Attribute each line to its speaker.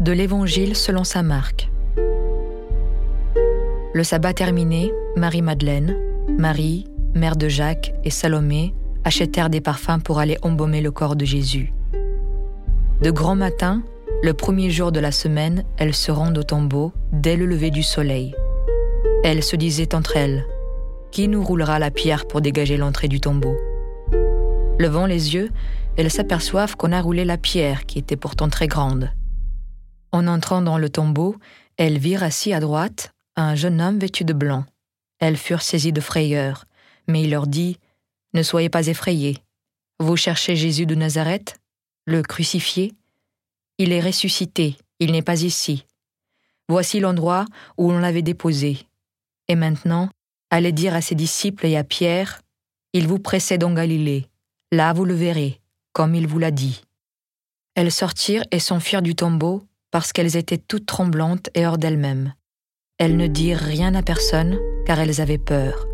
Speaker 1: De l'Évangile selon saint Marc. Le sabbat terminé, Marie-Madeleine, Marie, mère de Jacques et Salomé achetèrent des parfums pour aller embaumer le corps de Jésus. De grand matin, le premier jour de la semaine, elles se rendent au tombeau dès le lever du soleil. Elles se disaient entre elles Qui nous roulera la pierre pour dégager l'entrée du tombeau? Levant les yeux, elles s'aperçoivent qu'on a roulé la pierre qui était pourtant très grande. En entrant dans le tombeau, elles virent assis à droite un jeune homme vêtu de blanc. Elles furent saisies de frayeur, mais il leur dit Ne soyez pas effrayés. Vous cherchez Jésus de Nazareth, le crucifié Il est ressuscité, il n'est pas ici. Voici l'endroit où on l'avait déposé. Et maintenant, allez dire à ses disciples et à Pierre Il vous précède en Galilée. Là vous le verrez, comme il vous l'a dit. Elles sortirent et s'enfuirent du tombeau parce qu'elles étaient toutes tremblantes et hors d'elles-mêmes. Elles ne dirent rien à personne car elles avaient peur.